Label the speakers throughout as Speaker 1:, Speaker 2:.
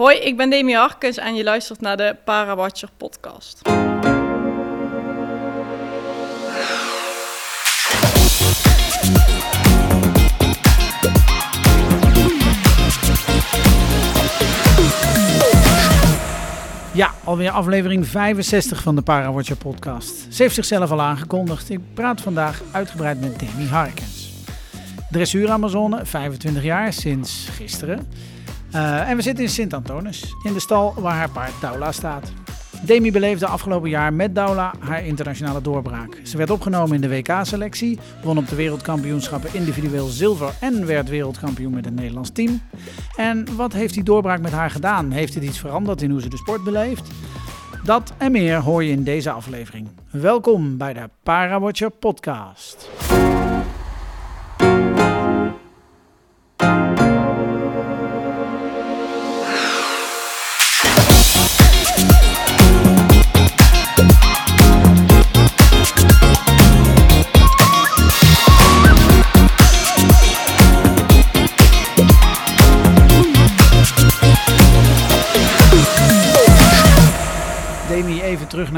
Speaker 1: Hoi, ik ben Demi Harkens en je luistert naar de Parawatcher podcast.
Speaker 2: Ja, alweer aflevering 65 van de Parawatcher podcast. Ze heeft zichzelf al aangekondigd. Ik praat vandaag uitgebreid met Demi Harkens. Dressuur Amazone, 25 jaar, sinds gisteren. Uh, en we zitten in Sint-Antonis, in de stal waar haar paard Daula staat. Demi beleefde afgelopen jaar met Daula haar internationale doorbraak. Ze werd opgenomen in de WK-selectie, won op de wereldkampioenschappen individueel zilver en werd wereldkampioen met het Nederlands team. En wat heeft die doorbraak met haar gedaan? Heeft het iets veranderd in hoe ze de sport beleeft? Dat en meer hoor je in deze aflevering. Welkom bij de Parawatcher podcast.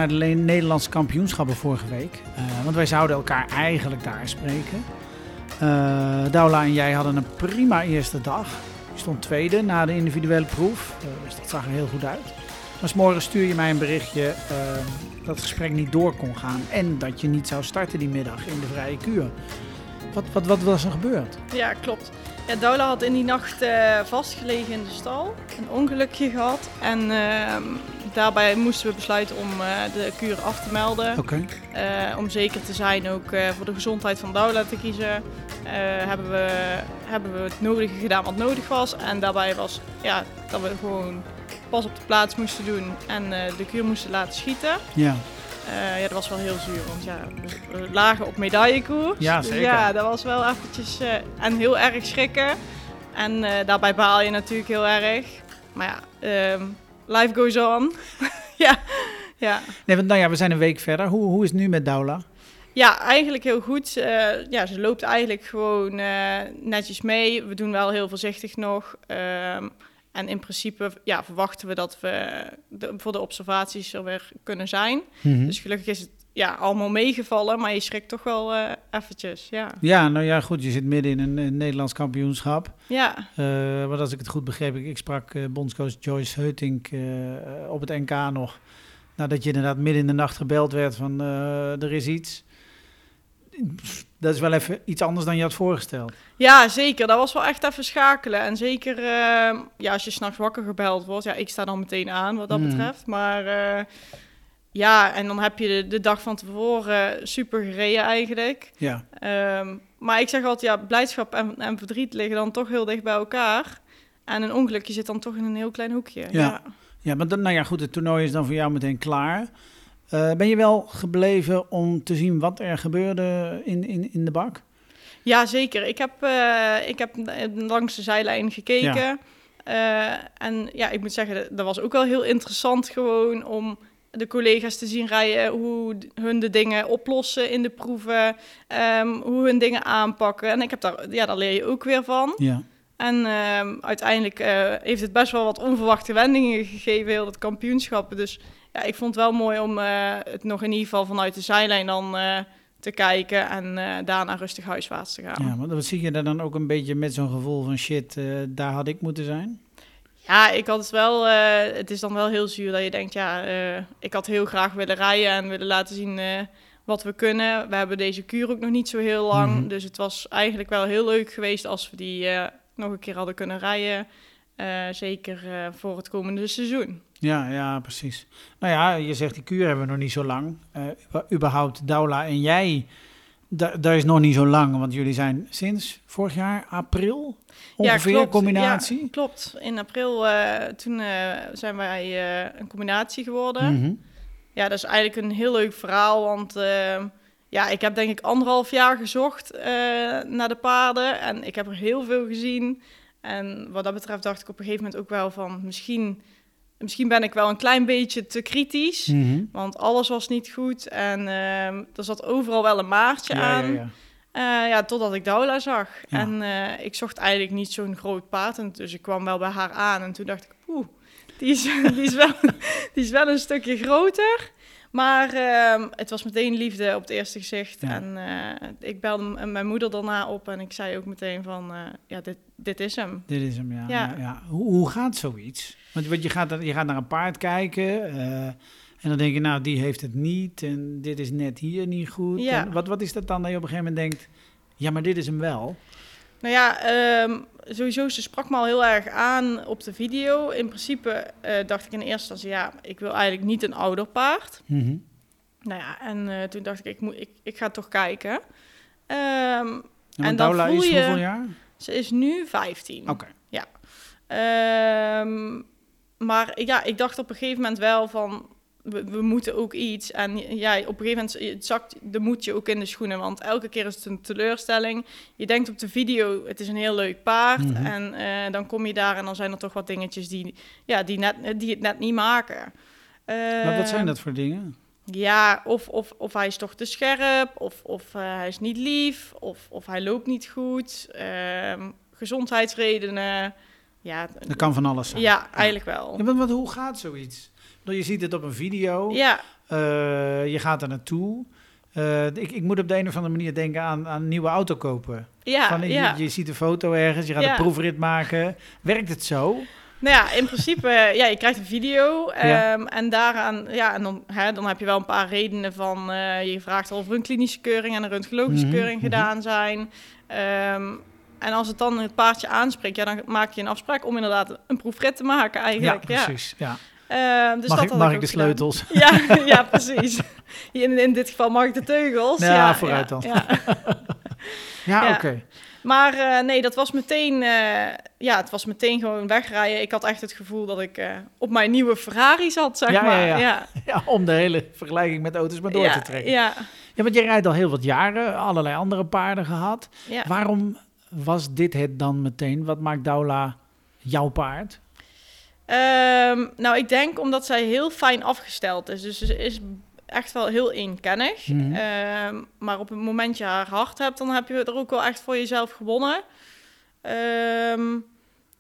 Speaker 2: Naar de Nederlandse kampioenschappen vorige week. Uh, want wij zouden elkaar eigenlijk daar spreken. Uh, Daula en jij hadden een prima eerste dag. Je stond tweede na de individuele proef. Uh, dus dat zag er heel goed uit. Maar morgen stuur je mij een berichtje dat het gesprek niet door kon gaan. En dat je niet zou starten die middag in de vrije kuur. Wat, wat, wat was er gebeurd?
Speaker 1: Ja, klopt. Ja, Daula had in die nacht vastgelegen in de stal, een ongelukje gehad. En uh, daarbij moesten we besluiten om uh, de kuur af te melden.
Speaker 2: Okay.
Speaker 1: om zeker te zijn ook voor de gezondheid van Daula te kiezen. hebben, we, hebben we het nodige gedaan wat nodig was. En daarbij was ja, dat we gewoon pas op de plaats moesten doen en de kuur moesten laten schieten.
Speaker 2: Ja.
Speaker 1: Uh, ja, dat was wel heel zuur, want ja, we lagen op medaillekoers.
Speaker 2: Ja,
Speaker 1: dus
Speaker 2: zeker.
Speaker 1: ja, dat was wel eventjes uh, en heel erg schrikken. En uh, daarbij baal je natuurlijk heel erg. Maar ja, um, life goes on. ja, ja.
Speaker 2: Nee, want nou ja, we zijn een week verder. Hoe, hoe is het nu met Daula?
Speaker 1: Ja, eigenlijk heel goed. ja, ze loopt eigenlijk gewoon netjes mee. We doen wel heel voorzichtig nog. Um, en in principe ja, verwachten we dat we de, voor de observaties er weer kunnen zijn. Mm -hmm. Dus gelukkig is het ja, allemaal meegevallen, maar je schrikt toch wel uh, eventjes. Ja.
Speaker 2: ja, nou ja, goed. Je zit midden in een, een Nederlands kampioenschap.
Speaker 1: Ja.
Speaker 2: Uh, wat als ik het goed begreep, ik, ik sprak uh, bondscoach Joyce Heutink op het NK nog. Nadat je inderdaad midden in de nacht gebeld werd van er is iets dat is wel even iets anders dan je had voorgesteld.
Speaker 1: Ja, zeker. Dat was wel echt even schakelen. En zeker ja, als je s'nachts wakker gebeld wordt. Ja, ik sta dan meteen aan wat dat mm. betreft. Maar ja, en dan heb je de, de, dag van tevoren super gereden eigenlijk.
Speaker 2: Ja.
Speaker 1: Um, maar ik zeg altijd, ja, blijdschap en, en, verdriet liggen dan toch heel dicht bij elkaar. En een ongelukje zit dan toch in een heel klein hoekje.
Speaker 2: Ja, ja. ja maar dan, nou ja, goed, het toernooi is dan voor jou meteen klaar. Uh, ben je wel gebleven om te zien wat er gebeurde in, in, in de bak?
Speaker 1: Ja, zeker. Ik heb, uh, ik heb langs de zijlijn gekeken. Ja. Uh, en ja, ik moet zeggen, dat was ook wel heel interessant gewoon om de collega's te zien rijden, hoe hun de dingen oplossen in de proeven, um, hoe hun dingen aanpakken. En ik heb daar, ja, daar leer je ook weer van.
Speaker 2: Ja.
Speaker 1: En um, uiteindelijk heeft het best wel wat onverwachte wendingen gegeven, heel dat kampioenschappen. Dus ja, ik vond het wel mooi om uh, het nog in ieder geval vanuit de zijlijn dan uh, te kijken en daarna rustig huiswaarts te gaan.
Speaker 2: Ja, maar wat zie je daar dan ook een beetje met zo'n gevoel van shit, daar had ik moeten zijn?
Speaker 1: Ja, ik had het wel, het is dan wel heel zuur dat je denkt, ja, ik had heel graag willen rijden en willen laten zien wat we kunnen. We hebben deze kuur ook nog niet zo heel lang, mm -hmm. dus het was eigenlijk wel heel leuk geweest als we die nog een keer hadden kunnen rijden. zeker voor het komende seizoen.
Speaker 2: Ja, ja, precies. Nou ja, je zegt die kuur hebben we nog niet zo lang. Überhaupt Daula en jij, daar is nog niet zo lang, want jullie zijn sinds vorig jaar april ongeveer
Speaker 1: ja, klopt.
Speaker 2: combinatie.
Speaker 1: Ja, klopt. In april uh, toen uh, zijn wij een combinatie geworden.
Speaker 2: Mm -hmm.
Speaker 1: Ja, dat is eigenlijk een heel leuk verhaal, want ja, ik heb denk ik anderhalf jaar gezocht naar de paarden en ik heb er heel veel gezien. En wat dat betreft dacht ik op een gegeven moment ook wel van misschien misschien ben ik wel een klein beetje te kritisch,
Speaker 2: mm -hmm.
Speaker 1: want alles was niet goed en uh, er zat overal wel een maartje
Speaker 2: ja,
Speaker 1: aan.
Speaker 2: Ja, ja.
Speaker 1: Uh, ja, totdat ik Daula zag. En uh, ik zocht eigenlijk niet zo'n groot paard. En dus ik kwam wel bij haar aan en toen dacht ik, oeh, die is, die, is wel, die is wel een stukje groter. Maar ehm, het was meteen liefde op het eerste gezicht.
Speaker 2: Ja.
Speaker 1: En eh, ik belde mijn moeder daarna op en ik zei ook meteen van, eh, ja, dit, dit is hem.
Speaker 2: Dit is hem, ja.
Speaker 1: Ja.
Speaker 2: ja. ja. Hoe, hoe gaat zoiets? Want, want je, gaat, je gaat naar een paard kijken eh, en dan denk je, nou, die heeft het niet en dit is net hier niet goed.
Speaker 1: Ja.
Speaker 2: En wat, wat is dat dan dat je op een gegeven moment denkt, ja, maar dit is hem wel?
Speaker 1: Nou ja, ehm, sowieso, ze sprak me al heel erg aan op de video. In principe eh, dacht ik in eerste instantie, ja, ik wil eigenlijk niet een ouder paard.
Speaker 2: Mhm.
Speaker 1: Nou ja, en eh, toen dacht ik, ik, moet, ik, ik ga toch kijken. Ehm,
Speaker 2: En,
Speaker 1: dan
Speaker 2: Daula
Speaker 1: voel
Speaker 2: is
Speaker 1: je-
Speaker 2: hoeveel jaar?
Speaker 1: ze is nu 15.
Speaker 2: Oké.
Speaker 1: Ehm, maar ja, ik dacht op een gegeven moment wel van, we, we moeten ook iets. En ja, op een gegeven moment zakt de moed je ook in de schoenen. Want elke keer is het een teleurstelling. Je denkt op de video, het is een heel leuk paard.
Speaker 2: Mhm.
Speaker 1: En eh, dan kom je daar en dan zijn er toch wat dingetjes die, ja, die, net, die het net niet maken.
Speaker 2: Maar wat zijn
Speaker 1: Ehm,
Speaker 2: dat voor dingen?
Speaker 1: Ja, of, of, of hij is toch te scherp, of, of eh, hij is niet lief, of, of hij loopt niet goed. Ehm, gezondheidsredenen. Ja,
Speaker 2: Dat kan van alles zijn.
Speaker 1: ja, eigenlijk wel.
Speaker 2: Ja, want, want hoe gaat zoiets? Je ziet het op een video,
Speaker 1: Ja,
Speaker 2: eh, je gaat er naartoe. Eh, ik, ik moet op de een of andere manier denken aan, aan een nieuwe auto kopen.
Speaker 1: ja,
Speaker 2: Van, je-
Speaker 1: ja.
Speaker 2: je, ziet een foto ergens, je gaat
Speaker 1: Ja.
Speaker 2: een proefrit maken. Werkt het zo?
Speaker 1: Nou ja, in principe, eh, ja, je krijgt een video.
Speaker 2: Ja.
Speaker 1: ehm, en daaraan, ja, en dan, hè, dan heb je wel een paar redenen van, eh, je vraagt of er een klinische keuring en een röntgenologische
Speaker 2: Mhm,
Speaker 1: keuring
Speaker 2: mhm.
Speaker 1: gedaan zijn. Ehm, en als het dan het paardje aanspreekt, ja, dan maak je een afspraak om inderdaad een proefrit te maken eigenlijk.
Speaker 2: ja,
Speaker 1: Ja,
Speaker 2: precies. Ja.
Speaker 1: Ehm, dus
Speaker 2: mag
Speaker 1: dat
Speaker 2: ik, mag
Speaker 1: ik
Speaker 2: ik de sleutels?
Speaker 1: Ja, ja precies. In, in dit geval mag ik de teugels.
Speaker 2: Ja, vooruit dan.
Speaker 1: Ja.
Speaker 2: Ja,
Speaker 1: Ja.
Speaker 2: oké.
Speaker 1: Maar eh, nee, dat was meteen, eh, ja, het was meteen gewoon wegrijden. Ik had echt het gevoel dat ik eh, op mijn nieuwe Ferrari zat, zeg
Speaker 2: Ja, ja,
Speaker 1: maar.
Speaker 2: ja.
Speaker 1: ja.
Speaker 2: Ja, om de hele vergelijking met auto's maar door
Speaker 1: ja,
Speaker 2: te trekken.
Speaker 1: Ja,
Speaker 2: Ja, want je rijdt al heel wat jaren, allerlei andere paarden gehad.
Speaker 1: ja.
Speaker 2: Waarom was dit het dan meteen? Wat maakt Daula jouw paard?
Speaker 1: Ehm, nou, ik denk omdat zij heel fijn afgesteld is. Dus ze is echt wel heel eenkennig.
Speaker 2: Mhm.
Speaker 1: Ehm, maar op het moment je haar hart hebt, dan heb je er ook wel echt voor jezelf gewonnen. Ehm,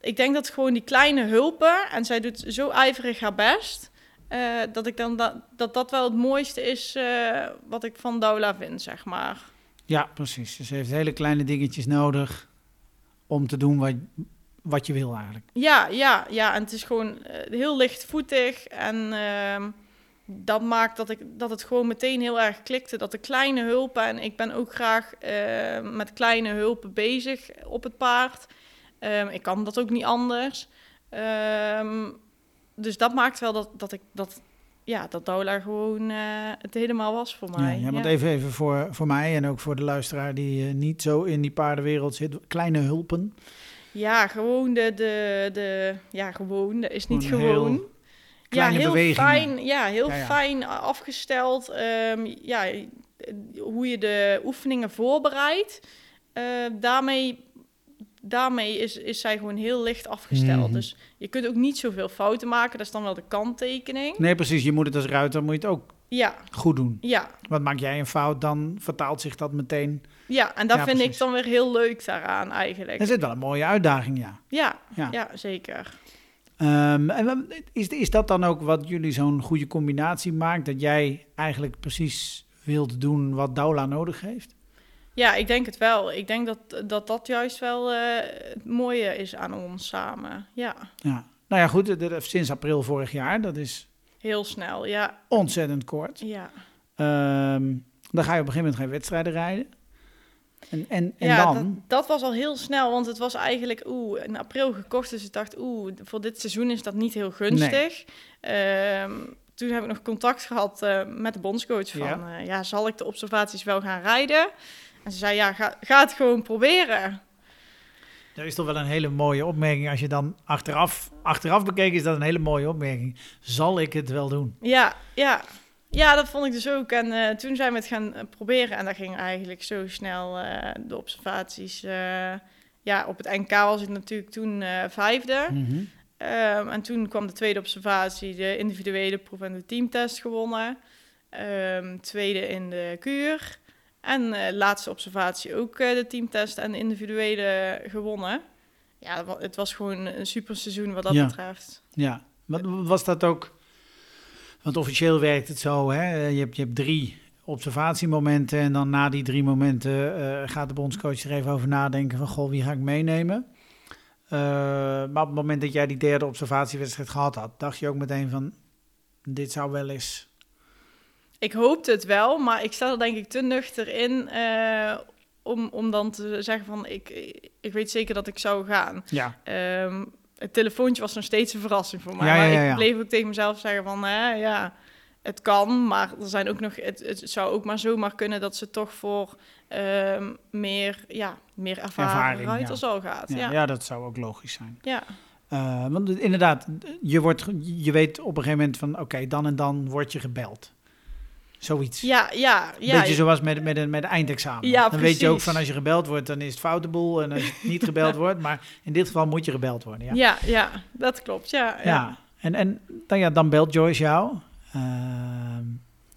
Speaker 1: ik denk dat gewoon die kleine hulpen, en zij doet zo ijverig haar best, eh, dat ik dan dat, dat dat wel het mooiste is eh, wat ik van Daula vind, zeg maar.
Speaker 2: Ja, precies. Dus ze heeft hele kleine dingetjes nodig om te doen wat, wat je wil eigenlijk.
Speaker 1: Ja, ja, ja. En het is gewoon eh, heel lichtvoetig. En ehm, dat maakt dat, ik, dat het gewoon meteen heel erg klikte. Dat de kleine hulpen, en ik ben ook graag eh, met kleine hulpen bezig op het paard. Ehm, ik kan dat ook niet anders. Ehm, dus dat maakt wel dat, dat ik dat, ja, dat Dola gewoon eh, het helemaal was voor mij.
Speaker 2: Ja, ja, want even, even voor, voor mij en ook voor de luisteraar die eh, niet zo in die paardenwereld zit. Kleine hulpen.
Speaker 1: Ja, gewoon de, de, de ja, gewoon, dat is niet
Speaker 2: Gewoon
Speaker 1: ja, heel
Speaker 2: bewegingen.
Speaker 1: fijn, ja, heel
Speaker 2: Ja,
Speaker 1: fijn afgesteld. Ehm, ja, hoe je de oefeningen voorbereidt. eh, daarmee daarmee is, is zij gewoon heel licht afgesteld.
Speaker 2: Mhm.
Speaker 1: Dus je kunt ook niet zoveel fouten maken. Dat is dan wel de kanttekening.
Speaker 2: Nee, precies. Je moet het als ruiter moet je het ook
Speaker 1: Ja,
Speaker 2: goed doen.
Speaker 1: ja,
Speaker 2: Want maak jij een fout, dan vertaalt zich dat meteen.
Speaker 1: ja. En dat
Speaker 2: Ja,
Speaker 1: vind
Speaker 2: precies.
Speaker 1: ik dan weer heel leuk daaraan eigenlijk.
Speaker 2: Er zit wel een mooie uitdaging, ja.
Speaker 1: Ja,
Speaker 2: Ja.
Speaker 1: ja. zeker.
Speaker 2: Ehm, en is, is dat dan ook wat jullie zo'n goede combinatie maakt? Dat jij eigenlijk precies wilt doen wat Daula nodig heeft?
Speaker 1: Ja, ik denk het wel. Ik denk dat dat, dat juist wel eh, het mooie is aan ons samen. Ja,
Speaker 2: Ja. Nou ja, goed, de- de- sinds april vorig jaar, dat is
Speaker 1: heel snel. Ja,
Speaker 2: ontzettend kort.
Speaker 1: ja.
Speaker 2: Ehm, dan ga je op een gegeven moment geen wedstrijden rijden. En, en, en
Speaker 1: ja
Speaker 2: dan?
Speaker 1: Dat, dat was al heel snel, want het was eigenlijk oeh, in april gekocht. Dus ik dacht, oeh, voor dit seizoen is dat niet heel gunstig. Ehm, toen heb ik nog contact gehad eh, met de bondscoach van,
Speaker 2: Ja.
Speaker 1: ja. ja, zal ik de observaties wel gaan rijden? En ze zei, ja, ga, ga het gewoon proberen.
Speaker 2: Dat is toch wel een hele mooie opmerking. Als je dan achteraf, achteraf bekeken is dat een hele mooie opmerking. Zal ik het wel doen?
Speaker 1: Ja, ja. Ja, dat vond ik dus ook. En eh, toen zijn we het gaan eh, proberen. En dat ging eigenlijk zo snel, eh, de observaties. ja, op het NK was ik natuurlijk toen vijfde.
Speaker 2: Mhm.
Speaker 1: Ehm, en toen kwam de tweede observatie, de individuele proef en de teamtest gewonnen. Ehm, tweede in de kuur. En eh, laatste observatie ook eh, de teamtest en de individuele gewonnen. ja, het was gewoon een super seizoen wat dat
Speaker 2: Ja.
Speaker 1: betreft.
Speaker 2: Ja, wat was dat ook? Want officieel werkt het zo, hè? Je hebt, je hebt drie observatiemomenten en dan na die drie momenten eh, gaat de bondscoach er even over nadenken van, goh, wie ga ik meenemen? Maar op het moment dat jij die derde observatiewedstrijd gehad had, dacht je ook meteen van, dit zou wel eens...
Speaker 1: Ik hoopte het wel, maar ik sta er denk ik te nuchter in eh, om, om dan te zeggen van ik, ik weet zeker dat ik zou gaan.
Speaker 2: Ja,
Speaker 1: Ehm, het telefoontje was nog steeds een verrassing voor mij.
Speaker 2: Ja, ja, ja,
Speaker 1: maar
Speaker 2: ja.
Speaker 1: ik bleef ook tegen mezelf zeggen van hè, ja, het kan, maar er zijn ook nog, het, het zou ook maar zomaar kunnen dat ze toch voor ehm, meer, ja, meer
Speaker 2: Ervaring,
Speaker 1: ruiters
Speaker 2: ja.
Speaker 1: al gaat.
Speaker 2: ja,
Speaker 1: Ja,
Speaker 2: dat zou ook logisch zijn.
Speaker 1: ja.
Speaker 2: Eh, want inderdaad, je, wordt, je weet op een gegeven moment van, oké, dan en dan word je gebeld. Zoiets.
Speaker 1: ja, ja,
Speaker 2: Beetje zoals met, met, een, met een eindexamen.
Speaker 1: Ja,
Speaker 2: dan weet je ook van als je gebeld wordt, dan is het foute boel. En als je niet gebeld wordt, maar in dit geval moet je gebeld worden. Ja,
Speaker 1: ja. ja, dat klopt. Ja,
Speaker 2: ja.
Speaker 1: ja.
Speaker 2: En, en dan, ja, dan belt Joyce jou. Ehm,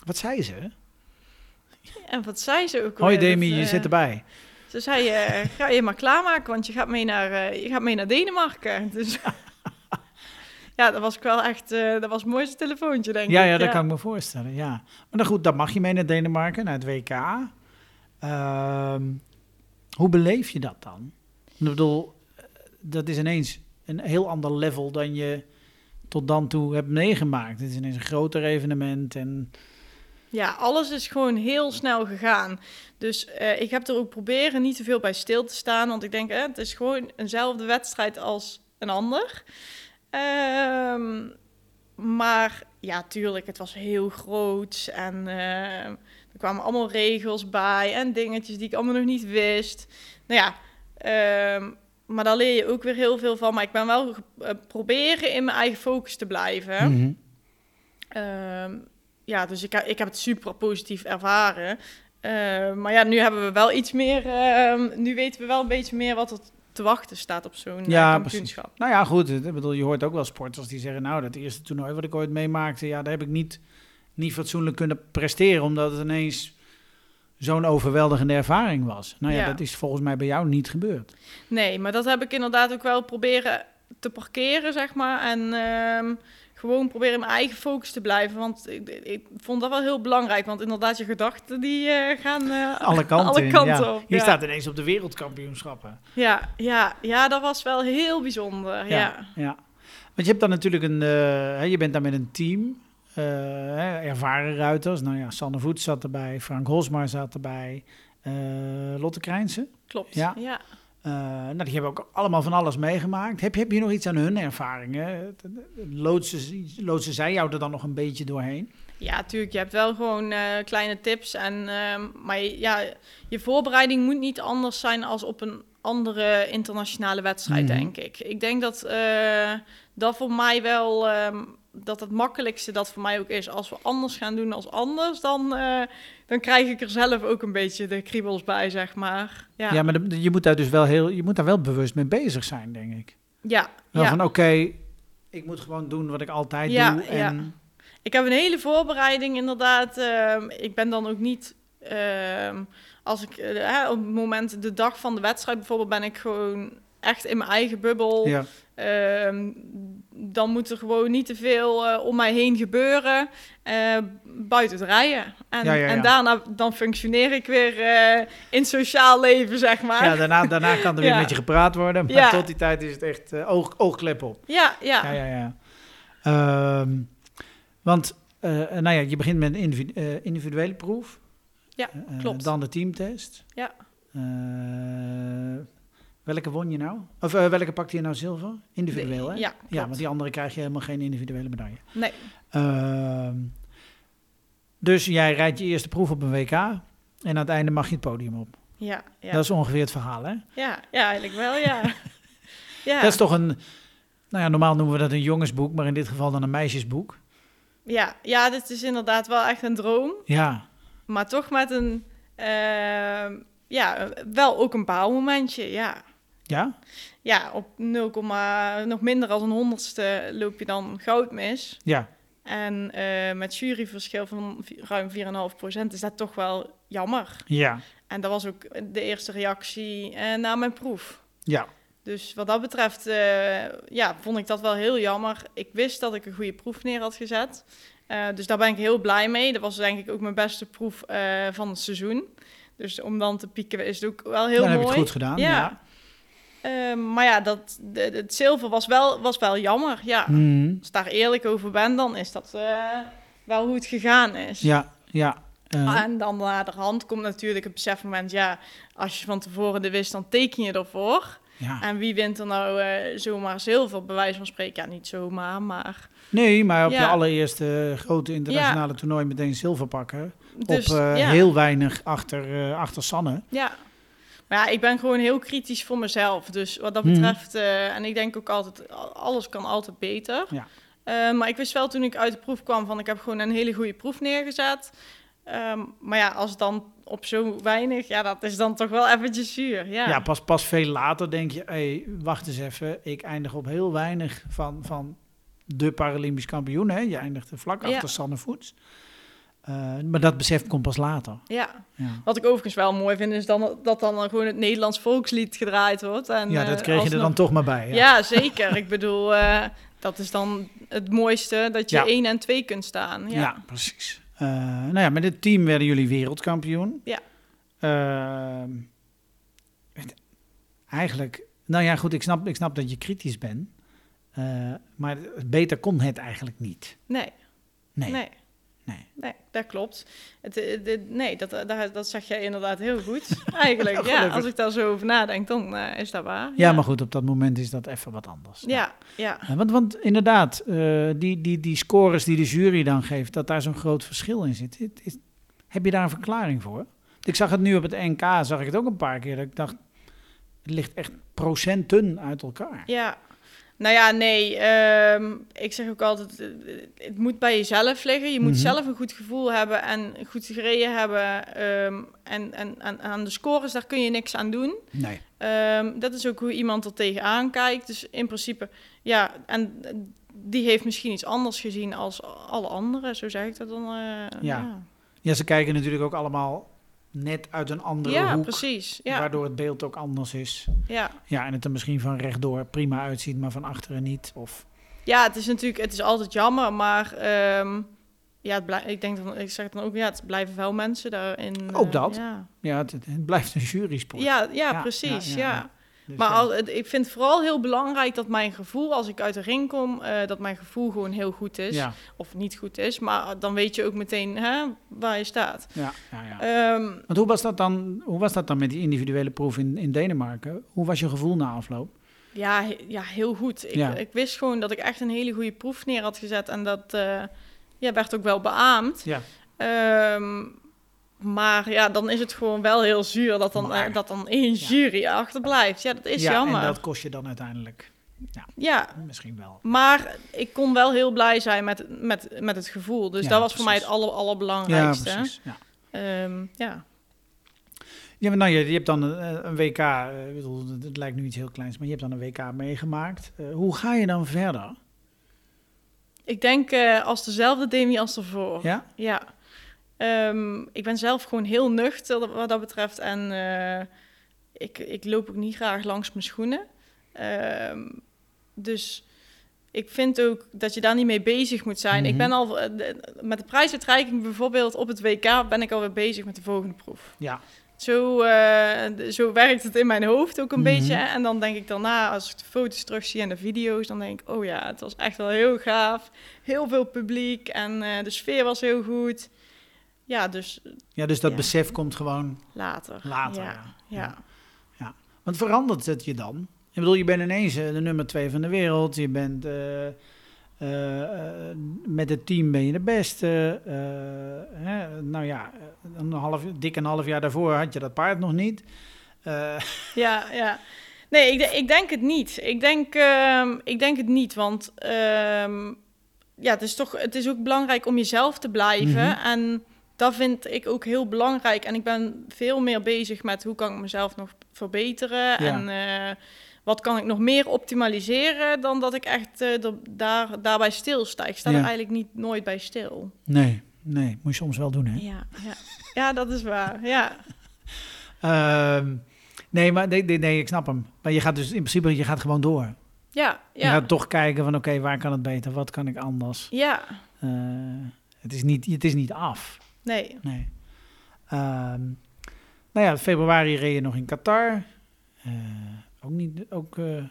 Speaker 2: wat zei ze?
Speaker 1: En wat zei ze ook
Speaker 2: Hoi? Demi,
Speaker 1: Dat,
Speaker 2: je
Speaker 1: eh,
Speaker 2: zit erbij.
Speaker 1: Ze zei, eh, ga je maar klaarmaken, want je gaat mee naar, eh, je gaat mee naar Denemarken. Dus ja, dat was ik wel echt, eh, dat was het mooiste telefoontje, denk
Speaker 2: Ja,
Speaker 1: ik.
Speaker 2: ja, dat kan ik me voorstellen. Ja. Maar dan goed, dan mag je mee naar Denemarken, naar het WK. Ehm, hoe beleef je dat dan? Ik bedoel, eh, dat is ineens een heel ander level dan je tot dan toe hebt meegemaakt. Het is ineens een groter evenement en
Speaker 1: Ja, alles is gewoon heel snel gegaan. Dus eh, ik heb er ook proberen niet te veel bij stil te staan, want ik denk, eh, het is gewoon eenzelfde wedstrijd als een ander. Ehm, maar ja, tuurlijk, het was heel groot en eh, er kwamen allemaal regels bij en dingetjes die ik allemaal nog niet wist. Nou ja, ehm, maar daar leer je ook weer heel veel van. Maar ik ben wel eh, proberen in mijn eigen focus te blijven.
Speaker 2: Mhm.
Speaker 1: Ehm, ja, dus ik, ik heb het super positief ervaren. Ehm, maar ja, nu hebben we wel iets meer. ehm, nu weten we wel een beetje meer wat er te wachten staat op zo'n
Speaker 2: Ja,
Speaker 1: ja, kampioenschap.
Speaker 2: Nou ja, goed. Ik bedoel, je hoort ook wel sporters die zeggen... nou, dat eerste toernooi wat ik ooit meemaakte... ja, daar heb ik niet, niet fatsoenlijk kunnen presteren... omdat het ineens zo'n overweldigende ervaring was. Nou ja,
Speaker 1: Ja.
Speaker 2: dat is volgens mij bij jou niet gebeurd.
Speaker 1: Nee, maar dat heb ik inderdaad ook wel proberen te parkeren, zeg maar. En ehm, gewoon proberen in mijn eigen focus te blijven. Want ik, ik vond dat wel heel belangrijk. Want inderdaad, je gedachten die eh, gaan eh,
Speaker 2: Alle kanten,
Speaker 1: alle
Speaker 2: in,
Speaker 1: kanten
Speaker 2: ja.
Speaker 1: op.
Speaker 2: Je
Speaker 1: ja.
Speaker 2: staat ineens op de wereldkampioenschappen.
Speaker 1: Ja, ja, ja, dat was wel heel bijzonder. Ja,
Speaker 2: ja. Want je hebt dan natuurlijk een... eh, hè, je bent daar met een team... eh, hè, ervaren ruiters. Nou ja, Sanne Voet zat erbij. Frank Hosmar zat erbij. eh, Lotte Krijnsen.
Speaker 1: klopt.
Speaker 2: Ja. Eh, nou, die hebben ook allemaal van alles meegemaakt. Heb, heb je nog iets aan hun ervaringen? Loodsen, loodsen zij jou er dan nog een beetje doorheen?
Speaker 1: Ja, tuurlijk. Je hebt wel gewoon eh, kleine tips. En, ehm, maar je- ja, je voorbereiding moet niet anders zijn als op een andere internationale wedstrijd,
Speaker 2: Mhm.
Speaker 1: denk ik. Ik denk dat eh, dat voor mij wel... ehm, dat het makkelijkste dat voor mij ook is. Als we anders gaan doen als anders, dan, eh, dan krijg ik er zelf ook een beetje de kriebels bij, zeg maar. Ja,
Speaker 2: Ja, maar de- je moet daar dus wel heel, je moet daar wel bewust mee bezig zijn, denk ik.
Speaker 1: ja,
Speaker 2: Wel
Speaker 1: ja.
Speaker 2: van, oké, ik moet gewoon doen wat ik altijd
Speaker 1: Ja,
Speaker 2: doe. En,
Speaker 1: ja. Ik heb een hele voorbereiding inderdaad. Ehm, ik ben dan ook niet... ehm, als ik eh, op het moment, de dag van de wedstrijd bijvoorbeeld, ben ik gewoon echt in mijn eigen bubbel.
Speaker 2: ja.
Speaker 1: Ehm, dan moet er gewoon niet te veel eh, om mij heen gebeuren eh, buiten het rijden. En,
Speaker 2: Ja, ja, ja.
Speaker 1: en daarna dan functioneer ik weer eh, in sociaal leven, zeg maar.
Speaker 2: ja, daarna, daarna kan er weer met je gepraat worden. Maar tot die tijd is het echt oog, oogklep op.
Speaker 1: ja, ja.
Speaker 2: Ja, ja, ja. Ehm, want, nou ja, je begint met een individu- individuele proef.
Speaker 1: Ja, klopt.
Speaker 2: Dan de teamtest.
Speaker 1: Ja.
Speaker 2: Welke won je nou? Of eh, welke pakte je nou zilver? Individueel, hè?
Speaker 1: Ja,
Speaker 2: Ja, want die andere krijg je helemaal geen individuele medaille.
Speaker 1: Nee,
Speaker 2: Ehm, dus jij rijdt je eerste proef op een WK. En aan het einde mag je het podium op.
Speaker 1: ja, ja.
Speaker 2: Dat is ongeveer het verhaal, hè?
Speaker 1: Ja, ja, eigenlijk wel, ja. ja.
Speaker 2: Dat is toch een... Nou ja, normaal noemen we dat een jongensboek, maar in dit geval dan een meisjesboek.
Speaker 1: Ja, ja, dit is inderdaad wel echt een droom.
Speaker 2: Ja,
Speaker 1: Maar toch met een, ehm, ja, wel ook een bouwmomentje, ja.
Speaker 2: Ja?
Speaker 1: Ja, op 0, nog minder dan een honderdste loop je dan goud mis.
Speaker 2: Ja,
Speaker 1: En eh, met juryverschil van ruim 4,5% is dat toch wel jammer.
Speaker 2: ja,
Speaker 1: En dat was ook de eerste reactie eh, na mijn proef.
Speaker 2: ja.
Speaker 1: Dus wat dat betreft, eh, ja, vond ik dat wel heel jammer. Ik wist dat ik een goede proef neer had gezet. Dus daar ben ik heel blij mee. Dat was denk ik ook mijn beste proef van het seizoen. Dus om dan te pieken is het ook wel heel
Speaker 2: Dan heb
Speaker 1: mooi.
Speaker 2: je het goed gedaan. Ja.
Speaker 1: Ehm, maar ja, dat, de, het zilver was wel, was wel jammer. Ja,
Speaker 2: Mhm.
Speaker 1: als ik daar eerlijk over ben, dan is dat eh, wel hoe het gegaan is.
Speaker 2: ja, ja. Eh,
Speaker 1: En dan naar de hand komt natuurlijk het besefmoment, ja, als je van tevoren de wist, dan teken je ervoor.
Speaker 2: ja.
Speaker 1: En wie wint er nou eh, zomaar zilver, bij wijze van spreken? Ja, niet zomaar, maar...
Speaker 2: Nee, maar op je
Speaker 1: Ja.
Speaker 2: allereerste grote internationale toernooi meteen zilver pakken.
Speaker 1: Dus,
Speaker 2: op heel weinig achter, eh, achter Sanne.
Speaker 1: Ja. Maar ja, ik ben gewoon heel kritisch voor mezelf. Dus wat dat
Speaker 2: Mhm.
Speaker 1: betreft, eh, en ik denk ook altijd, alles kan altijd beter.
Speaker 2: Ja.
Speaker 1: Eh, maar ik wist wel toen ik uit de proef kwam van, ik heb gewoon een hele goede proef neergezet. Ehm, maar ja, als dan op zo weinig, ja, dat is dan toch wel eventjes zuur. Ja,
Speaker 2: Ja, pas, pas veel later denk je, hey, wacht eens even. Ik eindig op heel weinig van, van de Paralympisch kampioen. Hè? Je eindigt er vlak
Speaker 1: Ja.
Speaker 2: achter Sanne Voets. Eh, maar dat besef komt pas later.
Speaker 1: ja.
Speaker 2: Ja,
Speaker 1: Wat ik overigens wel mooi vind, is dan, dat dan gewoon het Nederlands volkslied gedraaid wordt. En,
Speaker 2: ja dat
Speaker 1: eh,
Speaker 2: kreeg je er dan toch maar bij.
Speaker 1: Ja,
Speaker 2: Ja.
Speaker 1: zeker. ik bedoel, eh, dat is dan het mooiste, dat je
Speaker 2: Ja.
Speaker 1: één en twee kunt staan.
Speaker 2: Ja,
Speaker 1: Ja,
Speaker 2: precies. Nou ja, met dit team werden jullie wereldkampioen.
Speaker 1: Ja.
Speaker 2: Ehm, het- eigenlijk, nou ja, goed, ik snap, ik snap dat je kritisch bent. Maar beter kon het eigenlijk niet.
Speaker 1: Nee,
Speaker 2: Nee.
Speaker 1: nee.
Speaker 2: Nee.
Speaker 1: Nee, dat klopt. Het, eh, nee, dat, dat, dat zeg jij inderdaad heel goed. Eigenlijk, ja. Als ik daar zo over nadenk, dan eh, is dat waar.
Speaker 2: Ja, maar goed, op dat moment is dat even wat anders.
Speaker 1: Ja, ja.
Speaker 2: Eh, Want, want inderdaad, eh, die, die, die scores die de jury dan geeft, dat daar zo'n groot verschil in zit. Is- heb je daar een verklaring voor? Ik zag het nu op het NK, zag ik het ook een paar keer. Dat ik dacht, het ligt echt procenten uit elkaar.
Speaker 1: Ja, nou ja, nee. ehm, ik zeg ook altijd, eh, het moet bij jezelf liggen. Je moet
Speaker 2: Mhm.
Speaker 1: zelf een goed gevoel hebben en goed gereden hebben. ehm, en, en, en aan de scores, daar kun je niks aan doen.
Speaker 2: Nee.
Speaker 1: Ehm, dat is ook hoe iemand er tegenaan kijkt. Dus in principe, ja, en die heeft misschien iets anders gezien als alle anderen. Zo zeg ik dat dan. eh, ja,
Speaker 2: Ja, ze kijken natuurlijk ook allemaal net uit een andere
Speaker 1: ja
Speaker 2: hoek.
Speaker 1: precies. Ja,
Speaker 2: Waardoor het beeld ook anders is.
Speaker 1: ja.
Speaker 2: Ja, en het er misschien van rechtdoor prima uitziet, maar van achteren niet. Of,
Speaker 1: ja, het is natuurlijk, het is altijd jammer, maar ehm, ja, het blij- ik denk dan, ik zeg dan ook, ja, het blijven wel mensen daarin.
Speaker 2: Ook
Speaker 1: eh,
Speaker 2: dat.
Speaker 1: Ja,
Speaker 2: ja, het, het blijft een jury-sport.
Speaker 1: ja, ja,
Speaker 2: Ja,
Speaker 1: precies.
Speaker 2: ja. Dus,
Speaker 1: Maar
Speaker 2: ja.
Speaker 1: al, ik vind het vooral heel belangrijk dat mijn gevoel, als ik uit de ring kom, eh, dat mijn gevoel gewoon heel goed is.
Speaker 2: ja,
Speaker 1: Of niet goed is, maar dan weet je ook meteen hè, waar je staat.
Speaker 2: ja, ja, ja.
Speaker 1: Ehm,
Speaker 2: Want hoe was dat dan, hoe was dat dan met die individuele proef in, in Denemarken? Hoe was je gevoel na afloop?
Speaker 1: ja, he- ja, heel goed. Ik,
Speaker 2: Ja.
Speaker 1: ik wist gewoon dat ik echt een hele goede proef neer had gezet. En dat eh, ja, werd ook wel beaamd.
Speaker 2: Ja,
Speaker 1: Ehm, maar ja, dan is het gewoon wel heel zuur dat dan,
Speaker 2: Maar-
Speaker 1: eh, dat dan één jury achterblijft. Ja, dat is
Speaker 2: ja
Speaker 1: jammer.
Speaker 2: en dat kost je dan uiteindelijk
Speaker 1: Ja,
Speaker 2: misschien wel.
Speaker 1: maar ik kon wel heel blij zijn met, met, met het gevoel. Dus
Speaker 2: Ja,
Speaker 1: dat was voor mij het
Speaker 2: precies.
Speaker 1: aller,
Speaker 2: Ja,
Speaker 1: allerbelangrijkste.
Speaker 2: precies. Ja.
Speaker 1: Ehm, ja.
Speaker 2: Ja, maar nou, je, je hebt dan een, een WK, eh, bedoel, het, lijkt nu iets heel kleins, maar je hebt dan een WK meegemaakt. Eh, hoe ga je dan verder?
Speaker 1: Ik denk eh, als dezelfde Demi als ervoor.
Speaker 2: Ja?
Speaker 1: Ja. Ehm, ik ben zelf gewoon heel nuchter wat dat betreft. En eh, ik, ik loop ook niet graag langs mijn schoenen. Ehm, dus ik vind ook dat je daar niet mee bezig moet zijn. Ik
Speaker 2: Mhm.
Speaker 1: ben al eh, met de prijsuitreiking bijvoorbeeld op het WK ben ik alweer bezig met de volgende proef.
Speaker 2: Ja.
Speaker 1: Zo, eh, zo werkt het in mijn hoofd ook een
Speaker 2: Mhm.
Speaker 1: beetje. En dan denk ik daarna, als ik de foto's terugzie en de video's, dan denk ik, oh ja, het was echt wel heel gaaf. Heel veel publiek en de sfeer was heel goed. Ja, dus
Speaker 2: Ja, dus dat
Speaker 1: Ja.
Speaker 2: besef komt gewoon
Speaker 1: later.
Speaker 2: later.
Speaker 1: Ja,
Speaker 2: ja.
Speaker 1: ja.
Speaker 2: Want verandert het je dan? Ik bedoel, je bent ineens eh, de nummer twee van de wereld. Je bent eh, eh, met het team ben je de beste. hè, nou ja, een half, dik een half jaar daarvoor had je dat paard nog niet.
Speaker 1: Ja, ja. Nee, ik, ik denk het niet. Ik denk, ehm, ik denk het niet, want ehm, ja, het is toch, het is ook belangrijk om jezelf te blijven.
Speaker 2: Mhm.
Speaker 1: En dat vind ik ook heel belangrijk. En ik ben veel meer bezig met hoe kan ik mezelf nog verbeteren en eh, wat kan ik nog meer optimaliseren dan dat ik echt eh, er- daar, daarbij stilsta. Ik sta
Speaker 2: Ja.
Speaker 1: er eigenlijk niet nooit bij stil.
Speaker 2: nee, nee, moet je soms wel doen, hè?
Speaker 1: Ja, ja. ja dat is waar. Ja.
Speaker 2: Ehm, Nee, maar nee, nee, nee, ik snap hem. Maar je gaat dus in principe, je gaat gewoon door.
Speaker 1: Ja,
Speaker 2: Je
Speaker 1: ja.
Speaker 2: gaat toch kijken van, oké, waar kan het beter? Wat kan ik anders?
Speaker 1: Ja,
Speaker 2: Eh, het, is niet, het is niet af.
Speaker 1: Nee.
Speaker 2: Nee. Ehm, nou ja, februari reed je nog in Qatar. Eh, ook, niet, ook, eh,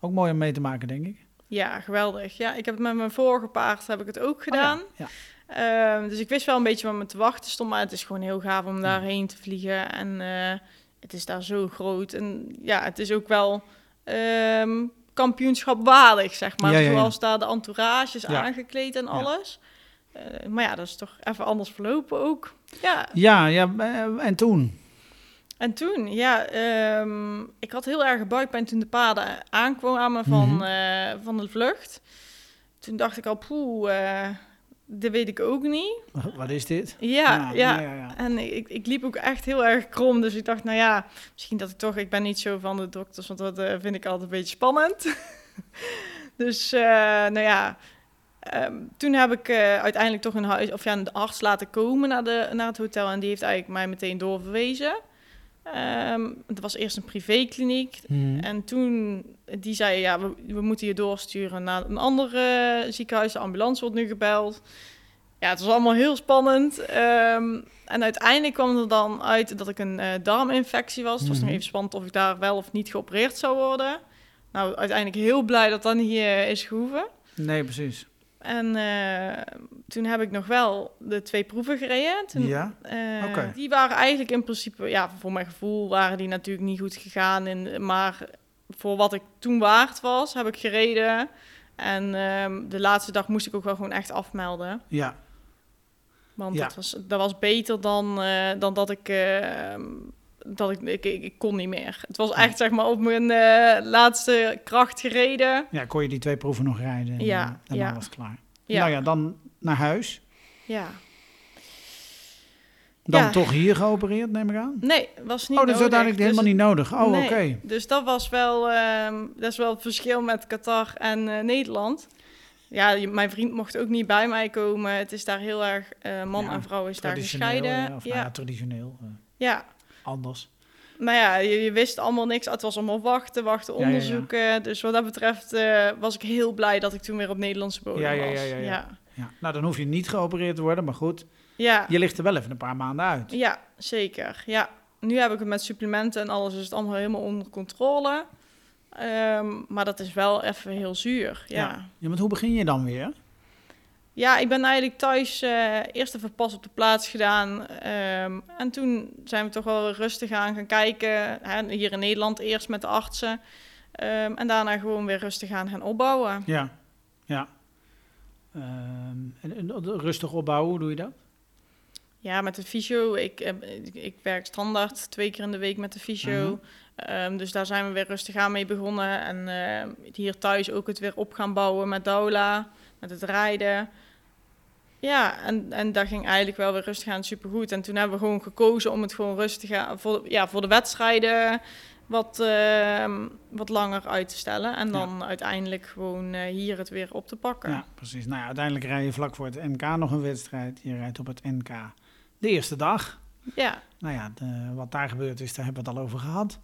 Speaker 2: ook mooi om mee te maken, denk ik.
Speaker 1: Ja, geweldig. Ja, ik heb het met mijn vorige paard heb ik het ook gedaan.
Speaker 2: Oh ja,
Speaker 1: Ehm, dus ik wist wel een beetje wat me te wachten stond, maar het is gewoon heel gaaf om daarheen te vliegen. En eh, het is daar zo groot. En ja, het is ook wel ehm, kampioenschap waardig, zeg maar.
Speaker 2: Ja.
Speaker 1: Zoals daar de entourage is
Speaker 2: Ja.
Speaker 1: aangekleed en alles. Eh, maar ja, dat is toch even anders verlopen ook. Ja,
Speaker 2: Ja, ja, eh, en toen?
Speaker 1: en toen, ja, ehm, ik had heel erg buikpijn toen de paarden aankwamen van, eh, van de vlucht. Toen dacht ik al, poeh, eh dat weet ik ook niet.
Speaker 2: Wat is dit?
Speaker 1: Ja, ja.
Speaker 2: ja, ja.
Speaker 1: En ik, ik liep ook echt heel erg krom, dus ik dacht, nou ja, misschien dat ik toch, ik ben niet zo van de dokters, want dat vind ik altijd een beetje spannend. dus, nou ja, ehm, toen heb ik eh, uiteindelijk toch een huis, of ja, een arts laten komen naar, de, naar het hotel en die heeft eigenlijk mij meteen doorverwezen. Ehm, het was eerst een privékliniek.
Speaker 2: Mhm.
Speaker 1: En toen, die zei, ja, we, we moeten je doorsturen naar een ander eh, ziekenhuis. De ambulance wordt nu gebeld. Ja, het was allemaal heel spannend. Ehm, en uiteindelijk kwam er dan uit dat ik een eh, darminfectie was. Het was nog
Speaker 2: Mhm.
Speaker 1: even spannend of ik daar wel of niet geopereerd zou worden. Nou, uiteindelijk heel blij dat dat niet eh, is gehoeven.
Speaker 2: Nee, precies.
Speaker 1: En eh, toen heb ik nog wel de twee proeven gereden. Toen,
Speaker 2: Ja?
Speaker 1: eh. Die waren eigenlijk in principe, ja, voor mijn gevoel waren die natuurlijk niet goed gegaan. In, maar voor wat ik toen waard was, heb ik gereden. En ehm, de laatste dag moest ik ook wel gewoon echt afmelden.
Speaker 2: Ja.
Speaker 1: Want
Speaker 2: Ja.
Speaker 1: dat, was, dat was beter dan, eh, dan dat ik... ehm, dat ik, ik, ik, kon niet meer. Het was echt zeg maar op mijn eh, laatste kracht gereden.
Speaker 2: Ja, kon je die twee proeven nog rijden en
Speaker 1: Ja,
Speaker 2: eh,
Speaker 1: ja.
Speaker 2: was het klaar.
Speaker 1: Ja,
Speaker 2: Nou ja, dan naar huis.
Speaker 1: ja.
Speaker 2: Dan
Speaker 1: Ja.
Speaker 2: toch hier geopereerd, neem ik aan?
Speaker 1: Nee, was niet
Speaker 2: oh, dat is uiteindelijk helemaal
Speaker 1: Dus-
Speaker 2: niet nodig. Oh,
Speaker 1: Nee.
Speaker 2: oké.
Speaker 1: Dus dat was wel, ehm, dat is wel het verschil met Qatar en eh, Nederland. Ja, mijn vriend mocht ook niet bij mij komen. Het is daar heel erg, man
Speaker 2: Ja,
Speaker 1: en vrouw is daar gescheiden.
Speaker 2: ja, of
Speaker 1: ja.
Speaker 2: nou ja, traditioneel.
Speaker 1: ja,
Speaker 2: anders.
Speaker 1: maar ja, je, je wist allemaal niks. Het was allemaal wachten, wachten,
Speaker 2: Ja, ja, ja.
Speaker 1: onderzoeken. Dus wat dat betreft eh, was ik heel blij dat ik toen weer op Nederlandse bodem
Speaker 2: Ja, ja, ja,
Speaker 1: was.
Speaker 2: ja, ja.
Speaker 1: ja.
Speaker 2: Ja. Nou, dan hoef je niet geopereerd te worden, maar goed.
Speaker 1: Ja,
Speaker 2: Je ligt er wel even een paar maanden uit.
Speaker 1: ja, zeker. Ja, nu heb ik het met supplementen en alles is het allemaal helemaal onder controle. Ehm, maar dat is wel even heel zuur. ja.
Speaker 2: Ja, want hoe begin je dan weer?
Speaker 1: Ja, ik ben eigenlijk thuis eh, eerst even pas op de plaats gedaan. ehm, en toen zijn we toch wel rustig aan gaan kijken. Hè, hier in Nederland eerst met de artsen. Ehm, en daarna gewoon weer rustig aan gaan opbouwen.
Speaker 2: Ja, ja. Ehm, en, en rustig opbouwen, hoe doe je dat?
Speaker 1: Ja, met de fysio. Ik, eh, ik, ik werk standaard twee keer in de week met de fysio.
Speaker 2: Mhm.
Speaker 1: Dus daar zijn we weer rustig aan mee begonnen. En hier thuis ook het weer op gaan bouwen met Daula, met het rijden. Ja, en, en dat ging eigenlijk wel weer rustig aan supergoed. En toen hebben we gewoon gekozen om het gewoon rustig aan, voor, ja, voor de wedstrijden wat, ehm, wat langer uit te stellen. En dan uiteindelijk gewoon eh, hier het weer op te pakken.
Speaker 2: Ja, precies. Nou ja, uiteindelijk rij je vlak voor het NK nog een wedstrijd. Je rijdt op het NK de eerste dag.
Speaker 1: ja.
Speaker 2: Nou ja, de- wat daar gebeurd is, daar hebben we het al over gehad.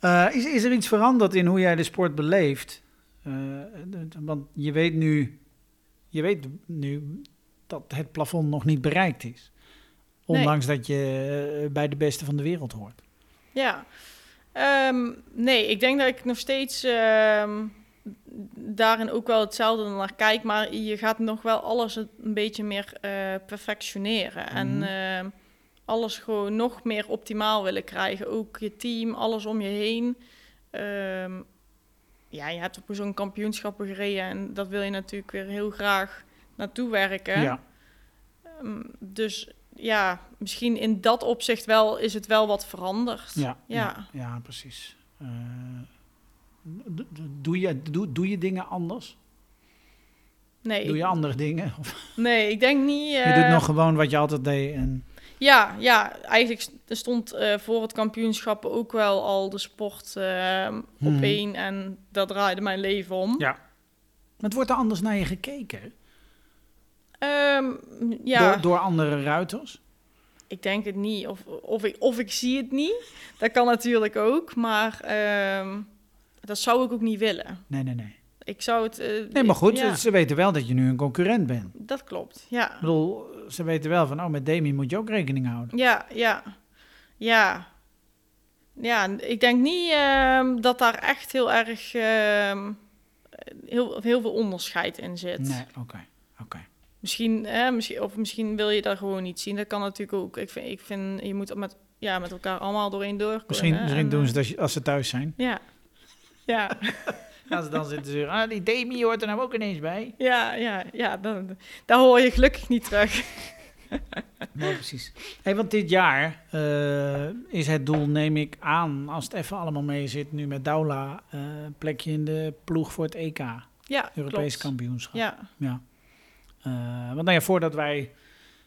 Speaker 2: Eh, is, is er iets veranderd in hoe jij de sport beleeft? Eh, de- want je weet nu, je weet nu dat het plafond nog niet bereikt is. Ondanks dat je eh, bij de beste van de wereld hoort.
Speaker 1: Ja. Ehm, nee, ik denk dat ik nog steeds ehm, daarin ook wel hetzelfde naar kijk, maar je gaat nog wel alles een beetje meer eh, perfectioneren.
Speaker 2: Mhm.
Speaker 1: En ehm, alles gewoon nog meer optimaal willen krijgen. Ook je team, alles om je heen. Ja, je hebt op zo'n kampioenschappen gereden en dat wil je natuurlijk weer heel graag naartoe werken.
Speaker 2: Ja,
Speaker 1: Ehm, dus ja, misschien in dat opzicht wel is het wel wat veranderd.
Speaker 2: ja, ja.
Speaker 1: Ja.
Speaker 2: ja, precies. Eh, doe, je, doe, doe je dingen anders?
Speaker 1: Nee,
Speaker 2: Doe je andere dingen?
Speaker 1: Nee, ik denk niet.
Speaker 2: je
Speaker 1: eh,
Speaker 2: doet nog gewoon wat je altijd deed? En,
Speaker 1: Ja, ja, eigenlijk st- stond eh, voor het kampioenschap ook wel al de sport eh, op
Speaker 2: Mhm.
Speaker 1: één en dat draaide mijn leven om.
Speaker 2: Ja. Het wordt er anders naar je gekeken?
Speaker 1: Ehm, ja.
Speaker 2: Door, door andere ruiters?
Speaker 1: ik denk het niet. Of, of, ik, of ik zie het niet. Dat kan natuurlijk ook. Maar ehm, dat zou ik ook niet willen.
Speaker 2: Nee, nee, nee.
Speaker 1: Ik zou het... eh,
Speaker 2: Nee, maar goed,
Speaker 1: ja,
Speaker 2: ze weten wel dat je nu een concurrent bent.
Speaker 1: dat klopt. Ja.
Speaker 2: Ik bedoel, ze weten wel van, oh, met Demi moet je ook rekening houden.
Speaker 1: Ja, ja. Ja. Ja, ik denk niet ehm, dat daar echt heel erg... heel, heel veel onderscheid in zit.
Speaker 2: Nee, oké, oké.
Speaker 1: Misschien, hè, misschien, of misschien wil je dat gewoon niet zien. Dat kan natuurlijk ook. Ik vind, ik vind je moet met, ja, met elkaar allemaal doorheen door.
Speaker 2: Misschien, misschien
Speaker 1: en,
Speaker 2: doen
Speaker 1: eh,
Speaker 2: ze dat als, ze thuis zijn.
Speaker 1: Ja. Ja,
Speaker 2: Als ze dan zitten ze ah, die Demi hoort er nou ook ineens bij.
Speaker 1: ja, ja, ja. Dan, daar hoor je gelukkig niet terug.
Speaker 2: Nee, precies. Hey, want dit jaar eh, is het doel, neem ik aan, als het even allemaal mee zit, nu met Daula, eh plekje in de ploeg voor het EK,
Speaker 1: Ja,
Speaker 2: Europees
Speaker 1: klopt.
Speaker 2: kampioenschap.
Speaker 1: Ja,
Speaker 2: Ja. Eh, want nou ja, voordat wij,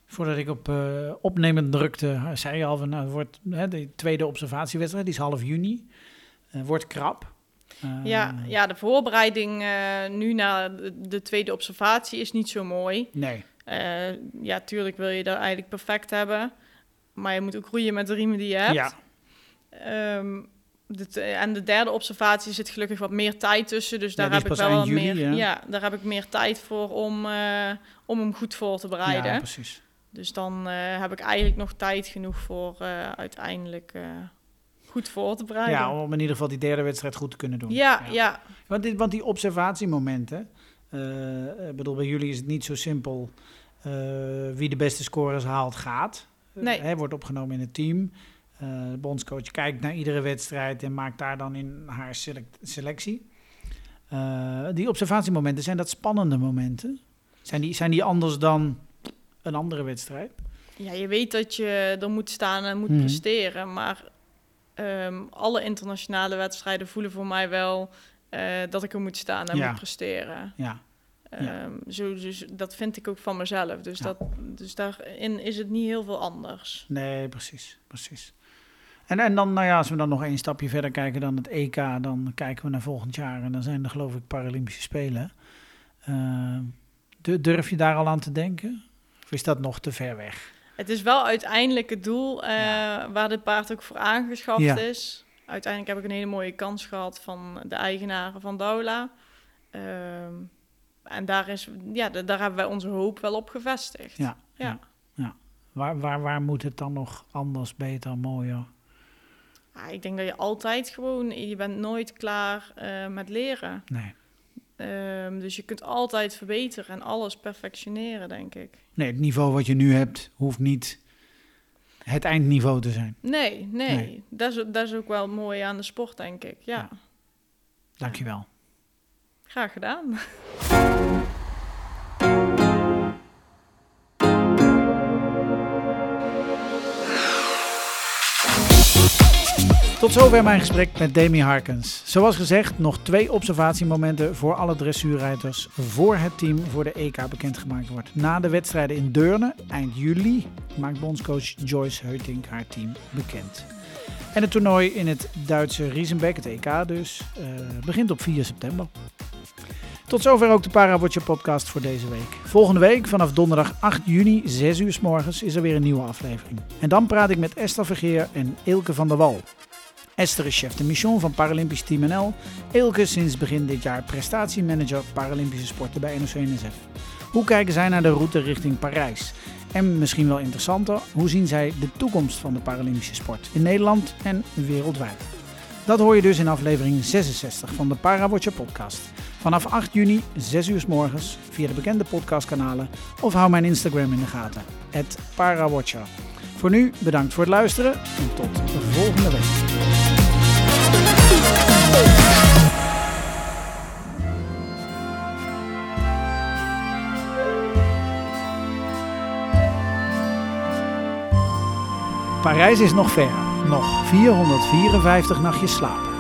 Speaker 2: voordat ik op eh, opnemend drukte, zei je al van, nou, het wordt hè, de tweede observatiewedstrijd, die is half juni, Eh, wordt krap.
Speaker 1: Ja, ja, de voorbereiding nu naar de, de tweede observatie is niet zo mooi.
Speaker 2: Nee,
Speaker 1: ja, tuurlijk wil je dat eigenlijk perfect hebben. Maar je moet ook groeien met de riemen die je hebt.
Speaker 2: ja,
Speaker 1: Ehm, de t- en de derde observatie zit gelukkig wat meer tijd tussen. Dus daar heb ik wel
Speaker 2: eind
Speaker 1: wat
Speaker 2: juli,
Speaker 1: meer.
Speaker 2: ja.
Speaker 1: Ja, daar heb ik meer tijd voor om, eh, om hem goed voor te bereiden.
Speaker 2: ja, precies.
Speaker 1: dus dan eh, heb ik eigenlijk nog tijd genoeg voor eh, uiteindelijk eh, goed voor te bereiden.
Speaker 2: Ja, om in ieder geval die derde wedstrijd goed te kunnen doen.
Speaker 1: ja, ja.
Speaker 2: Want, dit, want die observatiemomenten, eh, ik bedoel, bij jullie is het niet zo simpel eh, wie de beste scores haalt, gaat. Eh,
Speaker 1: Nee.
Speaker 2: Hij wordt opgenomen in het team. Eh, de bondscoach kijkt naar iedere wedstrijd en maakt daar dan in haar select- selectie. Eh, die observatiemomenten, zijn dat spannende momenten? Zijn die, zijn die anders dan een andere wedstrijd?
Speaker 1: Ja, je weet dat je er moet staan en moet
Speaker 2: Mhm.
Speaker 1: presteren. Maar ehm, alle internationale wedstrijden voelen voor mij wel eh, dat ik er moet staan en
Speaker 2: Ja.
Speaker 1: moet presteren.
Speaker 2: Ja, Ja.
Speaker 1: Ehm, zo, dus dat vind ik ook van mezelf. Dus,
Speaker 2: Ja.
Speaker 1: dat, dus daarin is het niet heel veel anders.
Speaker 2: nee, precies, precies. En, en dan, nou ja, als we dan nog één stapje verder kijken dan het EK, dan kijken we naar volgend jaar. En dan zijn er geloof ik Paralympische Spelen. Eh, du- durf je daar al aan te denken? Of is dat nog te ver weg?
Speaker 1: Het is wel uiteindelijk het doel eh,
Speaker 2: Ja.
Speaker 1: waar dit paard ook voor aangeschaft
Speaker 2: Ja.
Speaker 1: is. Uiteindelijk heb ik een hele mooie kans gehad van de eigenaren van Daula. Ehm, en daar, is, ja, da- daar hebben wij onze hoop wel op gevestigd.
Speaker 2: Ja,
Speaker 1: Ja.
Speaker 2: Waar, waar, waar moet het dan nog anders, beter, mooier?
Speaker 1: Ja, ik denk dat je altijd gewoon, je bent nooit klaar eh, met leren.
Speaker 2: Nee.
Speaker 1: Ehm, dus je kunt altijd verbeteren en alles perfectioneren, denk ik.
Speaker 2: nee, het niveau wat je nu hebt, hoeft niet het eindniveau te zijn.
Speaker 1: Nee, nee.
Speaker 2: Nee.
Speaker 1: Dat, is, dat is ook wel mooi aan de sport, denk ik. Ja,
Speaker 2: Ja. Dankjewel.
Speaker 1: graag gedaan.
Speaker 2: Tot zover mijn gesprek met Demi Harkens. Zoals gezegd, nog twee observatiemomenten voor alle dressuurrijders voor het team voor de EK bekendgemaakt wordt. Na de wedstrijden in Deurne, eind juli, maakt bondscoach Joyce Heutink haar team bekend. En het toernooi in het Duitse Riesenbeck, het EK dus, eh, begint op 4 september. Tot zover ook de Parawatcher podcast voor deze week. Volgende week, vanaf donderdag 8 juni, 6 uur s morgens, is er weer een nieuwe aflevering. En dan praat ik met Esther Vergeer en Ilke van der Wal. Esther is chef de mission van Paralympisch Team NL. Ilke sinds begin dit jaar prestatiemanager Paralympische sporten bij NOC-NSF. Hoe kijken zij naar de route richting Parijs? En misschien wel interessanter, hoe zien zij de toekomst van de Paralympische sport in Nederland en wereldwijd? Dat hoor je dus in aflevering 66 van de Parawatcher podcast. Vanaf 8 juni, 6 uur s morgens, via de bekende podcastkanalen of hou mijn Instagram in de gaten, Parawatcher. Voor nu bedankt voor het luisteren en tot de volgende week. Parijs is nog ver. Nog 454 nachtjes slapen.